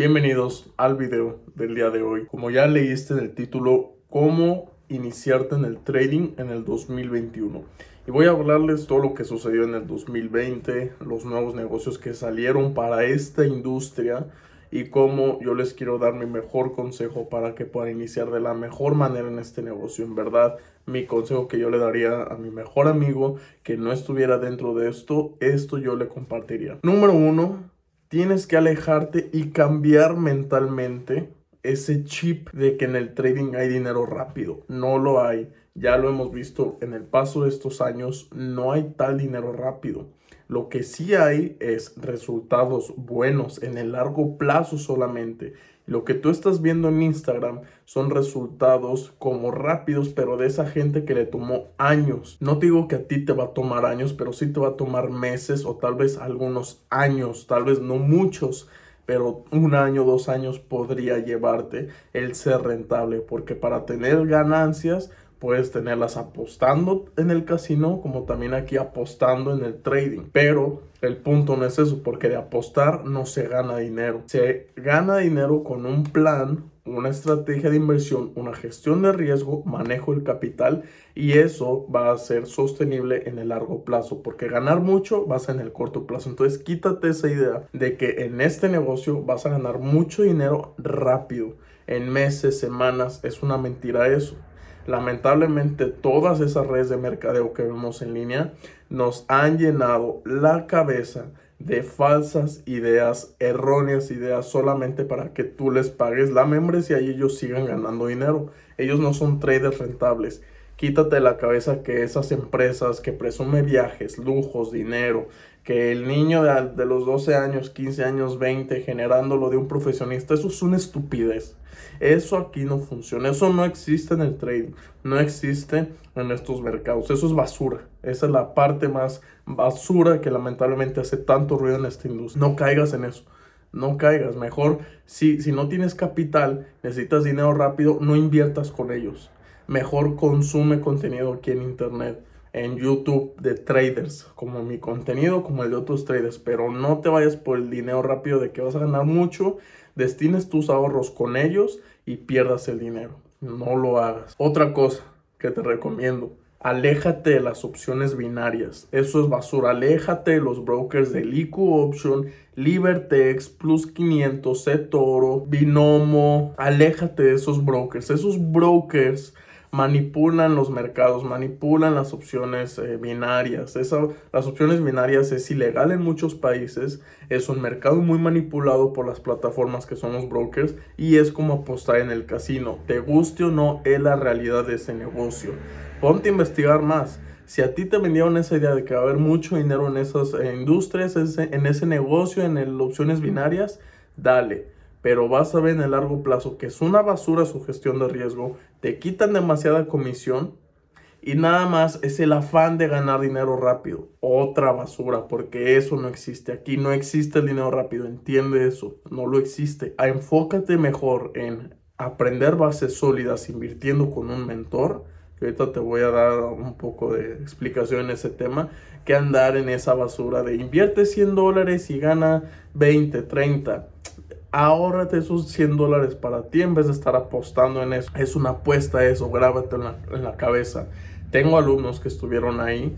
Bienvenidos al video del día de hoy. Como ya leíste en el título, cómo iniciarte en el trading en el 2021. Y voy a hablarles todo lo que sucedió en el 2020, los nuevos negocios que salieron para esta industria y cómo yo les quiero dar mi mejor consejo para que puedan iniciar de la mejor manera en este negocio. En verdad, mi consejo que yo le daría a mi mejor amigo que no estuviera dentro de esto, esto yo le compartiría. Número uno, tienes que alejarte y cambiar mentalmente ese chip de que en el trading hay dinero rápido. No lo hay. Ya lo hemos visto en el paso de estos años, no hay tal dinero rápido. Lo que sí hay es resultados buenos en el largo plazo solamente. Lo que tú estás viendo en Instagram son resultados como rápidos, pero de esa gente que le tomó años. No digo que a ti te va a tomar años, pero sí te va a tomar meses o tal vez algunos años, tal vez no muchos pero un año, dos años podría llevarte el ser rentable, porque para tener ganancias puedes tenerlas apostando en el casino como también aquí apostando en el trading. Pero el punto no es eso, porque de apostar no se gana dinero. Se gana dinero con un plan, una estrategia de inversión, una gestión de riesgo, manejo del capital y eso va a ser sostenible en el largo plazo, porque ganar mucho vas en el corto plazo. Entonces quítate esa idea de que en este negocio vas a ganar mucho dinero rápido, en meses, semanas. Es una mentira eso. Lamentablemente todas esas redes de mercadeo que vemos en línea nos han llenado la cabeza de falsas ideas, erróneas ideas solamente para que tú les pagues la membresía y ellos sigan ganando dinero. Ellos no son traders rentables. Quítate de la cabeza que esas empresas que presumen viajes, lujos, dinero, que el niño de, de, los 12 años, 15 años, 20, generándolo de un profesionista, eso es una estupidez. Eso aquí no funciona, eso no existe en el trading, no existe en estos mercados, eso es basura. Esa es la parte más basura que lamentablemente hace tanto ruido en esta industria. No caigas en eso. No caigas, mejor si, si no tienes capital, necesitas dinero rápido, no inviertas con ellos mejor consume contenido aquí en internet, en YouTube de traders, como mi contenido, como el de otros traders, pero no te vayas por el dinero rápido de que vas a ganar mucho, destines tus ahorros con ellos y pierdas el dinero. No lo hagas. Otra cosa que te recomiendo, aléjate de las opciones binarias. Eso es basura. Aléjate de los brokers de Liku Option, Libertex, Plus 500, Toro, Binomo. Aléjate de esos brokers. Esos brokers manipulan los mercados, manipulan las opciones eh, binarias. las opciones binarias es ilegal en muchos países, es un mercado muy manipulado por las plataformas que son los brokers y es como apostar en el casino. Te guste o no, es la realidad de ese negocio. Ponte a investigar más. Si a ti te vendieron esa idea de que va a haber mucho dinero en esas eh, industrias, en ese negocio, en el, opciones binarias, dale pero vas a ver en el largo plazo que es una basura su gestión de riesgo, te quitan demasiada comisión y nada más es el afán de ganar dinero rápido. Otra basura, porque eso no existe. Aquí no existe el dinero rápido, entiende eso, no lo existe. Enfócate mejor en aprender bases sólidas invirtiendo con un mentor. Que ahorita te voy a dar un poco de explicación en ese tema, que andar en esa basura de invierte 100 dólares y gana 20, 30 ahórrate esos 100 dólares para ti en vez de estar apostando en eso. Es una apuesta eso, grábate en la, en la cabeza. Tengo alumnos que estuvieron ahí.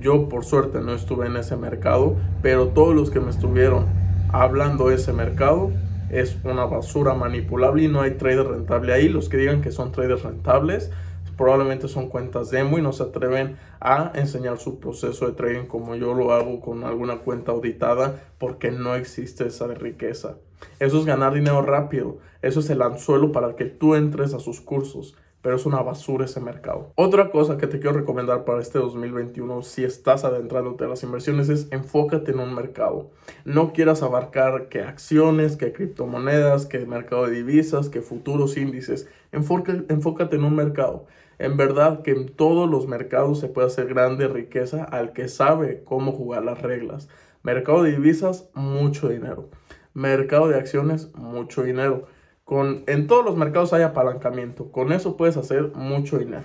Yo por suerte no estuve en ese mercado, pero todos los que me estuvieron hablando de ese mercado es una basura manipulable y no hay trader rentable ahí. Los que digan que son traders rentables probablemente son cuentas demo y no se atreven a enseñar su proceso de trading como yo lo hago con alguna cuenta auditada porque no existe esa riqueza. Eso es ganar dinero rápido. Eso es el anzuelo para que tú entres a sus cursos. Pero es una basura ese mercado. Otra cosa que te quiero recomendar para este 2021, si estás adentrándote a las inversiones, es enfócate en un mercado. No quieras abarcar que acciones, que criptomonedas, que mercado de divisas, que futuros índices. enfócate en un mercado. En verdad que en todos los mercados se puede hacer grande riqueza al que sabe cómo jugar las reglas. Mercado de divisas, mucho dinero mercado de acciones, mucho dinero. Con, en todos los mercados hay apalancamiento. Con eso puedes hacer mucho dinero.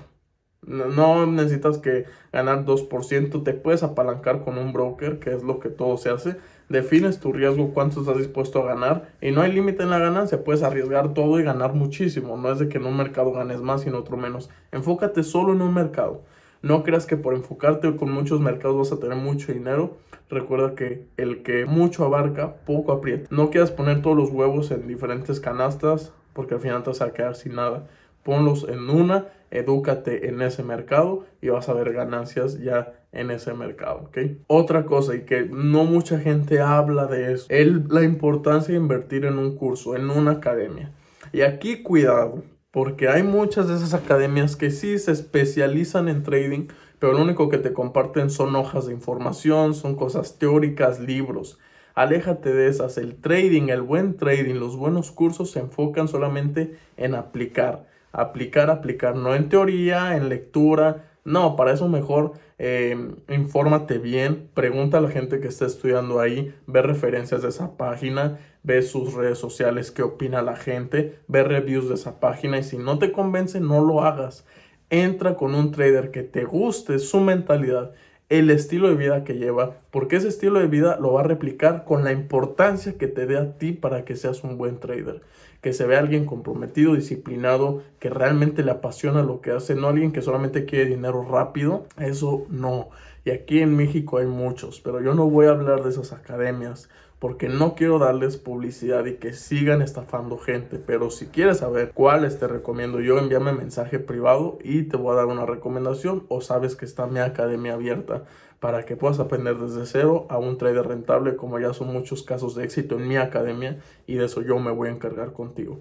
No, necesitas que ganar 2%. Te puedes apalancar con un broker, que es lo que todo se hace. defines tu riesgo, cuánto estás dispuesto a ganar y no hay límite en la ganancia, puedes arriesgar todo y ganar muchísimo, no es de que en un mercado ganes más y en otro menos, enfócate solo en un mercado. No creas que por enfocarte con muchos mercados vas a tener mucho dinero. Recuerda que el que mucho abarca, poco aprieta. No quieras poner todos los huevos en diferentes canastas porque al final te vas a quedar sin nada. Ponlos en una, edúcate en ese mercado y vas a ver ganancias ya en ese mercado, ¿ok? Otra cosa y que no mucha gente habla de eso, es la importancia de invertir en un curso, en una academia. Y aquí cuidado, porque hay muchas de esas academias que sí se especializan en trading, pero lo único que te comparten son hojas de información, son cosas teóricas, libros. Aléjate de esas. El trading, el buen trading, los buenos cursos se enfocan solamente en aplicar. Aplicar, aplicar, no en teoría, en lectura. No, para eso mejor eh, infórmate bien, pregunta a la gente que está estudiando ahí, ve referencias de esa página, ve sus redes sociales, qué opina la gente, ve reviews de esa página y si no te convence, no lo hagas. Entra con un trader que te guste su mentalidad, el estilo de vida que lleva, porque ese estilo de vida lo va a replicar con la importancia que te dé a ti para que seas un buen trader que se vea alguien comprometido, disciplinado, que realmente le apasiona lo que hace, no alguien que solamente quiere dinero rápido, eso no. Y aquí en México hay muchos, pero yo no voy a hablar de esas academias porque no quiero darles publicidad y que sigan estafando gente. Pero si quieres saber cuáles te recomiendo yo, envíame mensaje privado y te voy a dar una recomendación o sabes que está mi academia abierta para que puedas aprender desde cero a un trader rentable como ya son muchos casos de éxito en mi academia y de eso yo me voy a encargar contigo.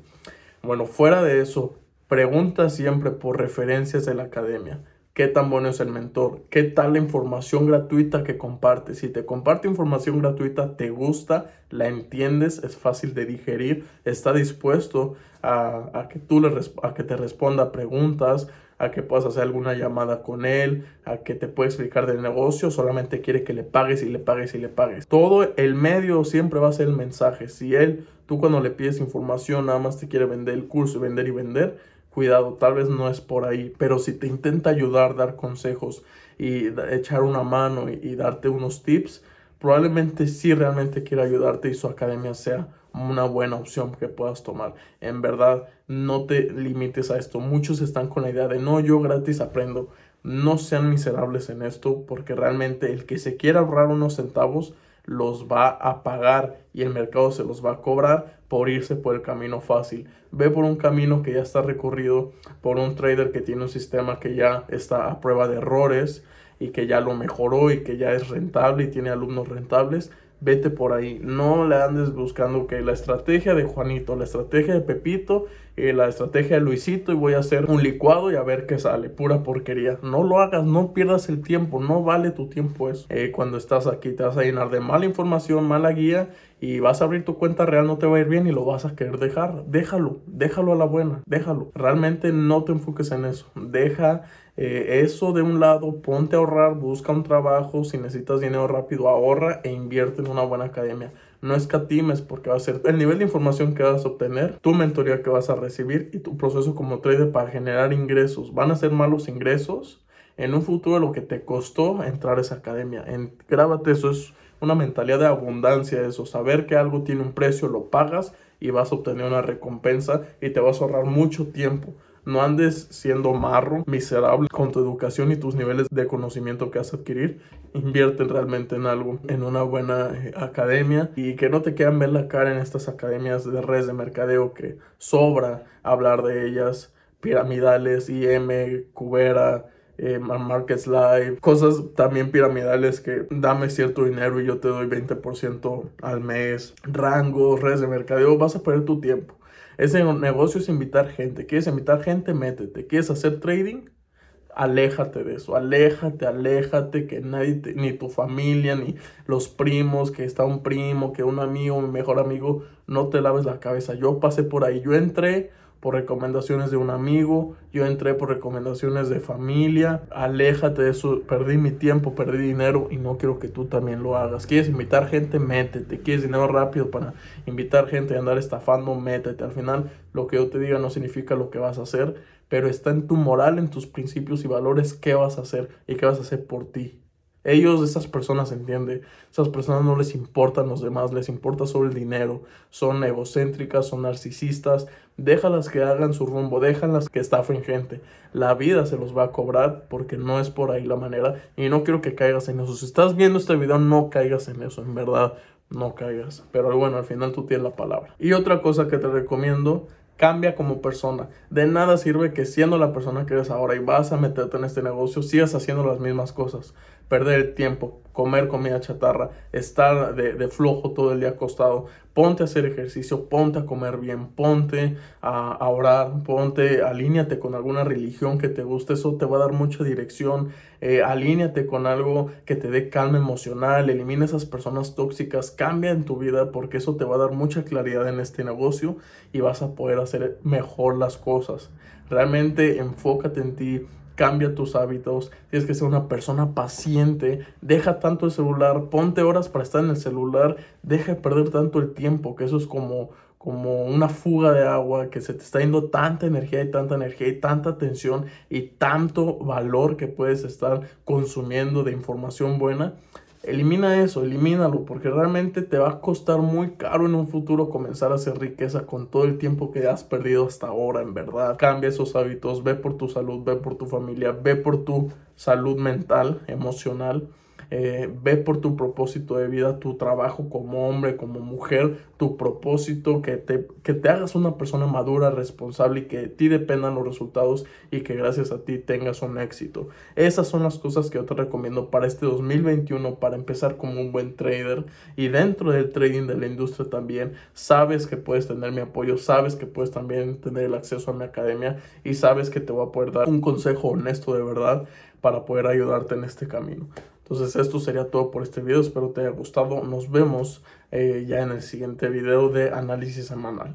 Bueno, fuera de eso, pregunta siempre por referencias de la academia qué tan bueno es el mentor, qué tal la información gratuita que comparte. Si te comparte información gratuita, te gusta, la entiendes, es fácil de digerir, está dispuesto a, que tú le a que te responda preguntas, a que puedas hacer alguna llamada con él, a que te pueda explicar del negocio, solamente quiere que le pagues y le pagues y le pagues. Todo el medio siempre va a ser el mensaje. Si él, tú cuando le pides información, nada más te quiere vender el curso vender y vender, cuidado, tal vez no es por ahí, pero si te intenta ayudar, dar consejos y echar una mano y, darte unos tips, probablemente sí realmente quiere ayudarte y su academia sea una buena opción que puedas tomar. En verdad, no te limites a esto. Muchos están con la idea de no, yo gratis aprendo. No sean miserables en esto porque realmente el que se quiera ahorrar unos centavos los va a pagar y el mercado se los va a cobrar por irse por el camino fácil. Ve por un camino que ya está recorrido por un trader que tiene un sistema que ya está a prueba de errores y que ya lo mejoró y que ya es rentable y tiene alumnos rentables vete por ahí. No le andes buscando que la estrategia de Juanito, la estrategia de Pepito, y la estrategia de Luisito y voy a hacer un licuado y a ver qué sale. Pura porquería. No lo hagas, no pierdas el tiempo, no vale tu tiempo eso. Eh, cuando estás aquí te vas a llenar de mala información, mala guía y vas a abrir tu cuenta real, no te va a ir bien y lo vas a querer dejar. Déjalo, déjalo a la buena, déjalo. Realmente no te enfoques en eso. Deja eh, eso de un lado, ponte a ahorrar, busca un trabajo, si necesitas dinero rápido, ahorra e invierte en una buena academia. No escatimes porque va a ser el nivel de información que vas a obtener, tu mentoría que vas a recibir y tu proceso como trader para generar ingresos. Van a ser malos ingresos en un futuro lo que te costó entrar a esa academia. En, grábate, eso es una mentalidad de abundancia, eso, saber que algo tiene un precio, lo pagas y vas a obtener una recompensa y te vas a ahorrar mucho tiempo. No andes siendo marro, miserable con tu educación y tus niveles de conocimiento que vas a adquirir. Invierte realmente en algo, en una buena eh, academia y que no te quieran ver la cara en estas academias de redes de mercadeo que sobra hablar de ellas. Piramidales, IM, Cubera, eh, Markets Live, cosas también piramidales que dame cierto dinero y yo te doy 20% al mes, rangos, redes de mercadeo, vas a perder tu tiempo. Ese negocio es invitar gente. ¿Quieres invitar gente? Métete. ¿Quieres hacer trading? Aléjate de eso, aléjate, aléjate, que nadie, ni tu familia, ni los primos, que está un primo, que un amigo, mi mejor amigo, no te laves la cabeza. Yo pasé por ahí, yo entré, por recomendaciones de un amigo, yo entré por recomendaciones de familia, aléjate de eso, perdí mi tiempo, perdí dinero y no quiero que tú también lo hagas. ¿Quieres invitar gente? Métete. ¿Quieres dinero rápido para invitar gente y andar estafando? Métete. Al final, lo que yo te diga no significa lo que vas a hacer, pero está en tu moral, en tus principios y valores, qué vas a hacer y qué vas a hacer por ti. Ellos, esas personas, entiende, esas personas no les importan los demás, les importa solo el dinero, son egocéntricas, son narcisistas, déjalas que hagan su rumbo, déjalas que estafen gente. La vida se los va a cobrar porque no es por ahí la manera y no quiero que caigas en eso. Si estás viendo este video, no caigas en eso, en verdad, no caigas. Pero bueno, al final tú tienes la palabra. Y otra cosa que te recomiendo Cambia como persona. De nada sirve que siendo la persona que eres ahora y vas a meterte en este negocio, sigas haciendo las mismas cosas. Perder el tiempo, comer comida chatarra, estar de, flojo todo el día acostado. Ponte a hacer ejercicio, ponte a comer bien, ponte a, orar, ponte, alíñate con alguna religión que te guste, eso te va a dar mucha dirección. Eh, alíñate con algo que te dé calma emocional, elimina esas personas tóxicas, cambia en tu vida porque eso te va a dar mucha claridad en este negocio y vas a poder hacer mejor las cosas. Realmente enfócate en ti, cambia tus hábitos, tienes que ser una persona paciente, deja tanto el celular, ponte horas para estar en el celular, deja de perder tanto el tiempo, que eso es como, como una fuga de agua, que se te está yendo tanta energía y tanta energía y tanta atención y tanto valor que puedes estar consumiendo de información buena Elimina eso, elimínalo, porque realmente te va a costar muy caro en un futuro comenzar a hacer riqueza con todo el tiempo que has perdido hasta ahora, en verdad. Cambia esos hábitos, ve por tu salud, ve por tu familia, ve por tu salud mental, emocional. Eh, ve por tu propósito de vida, tu trabajo como hombre, como mujer, tu propósito, que te, que te hagas una persona madura, responsable y que de ti dependan los resultados y que gracias a ti tengas un éxito. Esas son las cosas que yo te recomiendo para este 2021 para empezar como un buen trader y dentro del trading de la industria también sabes que puedes tener mi apoyo, sabes que puedes también tener el acceso a mi academia y sabes que te voy a poder dar un consejo honesto de verdad para poder ayudarte en este camino. Entonces esto sería todo por este video. Espero te haya gustado. Nos vemos eh, ya en el siguiente video de análisis semanal.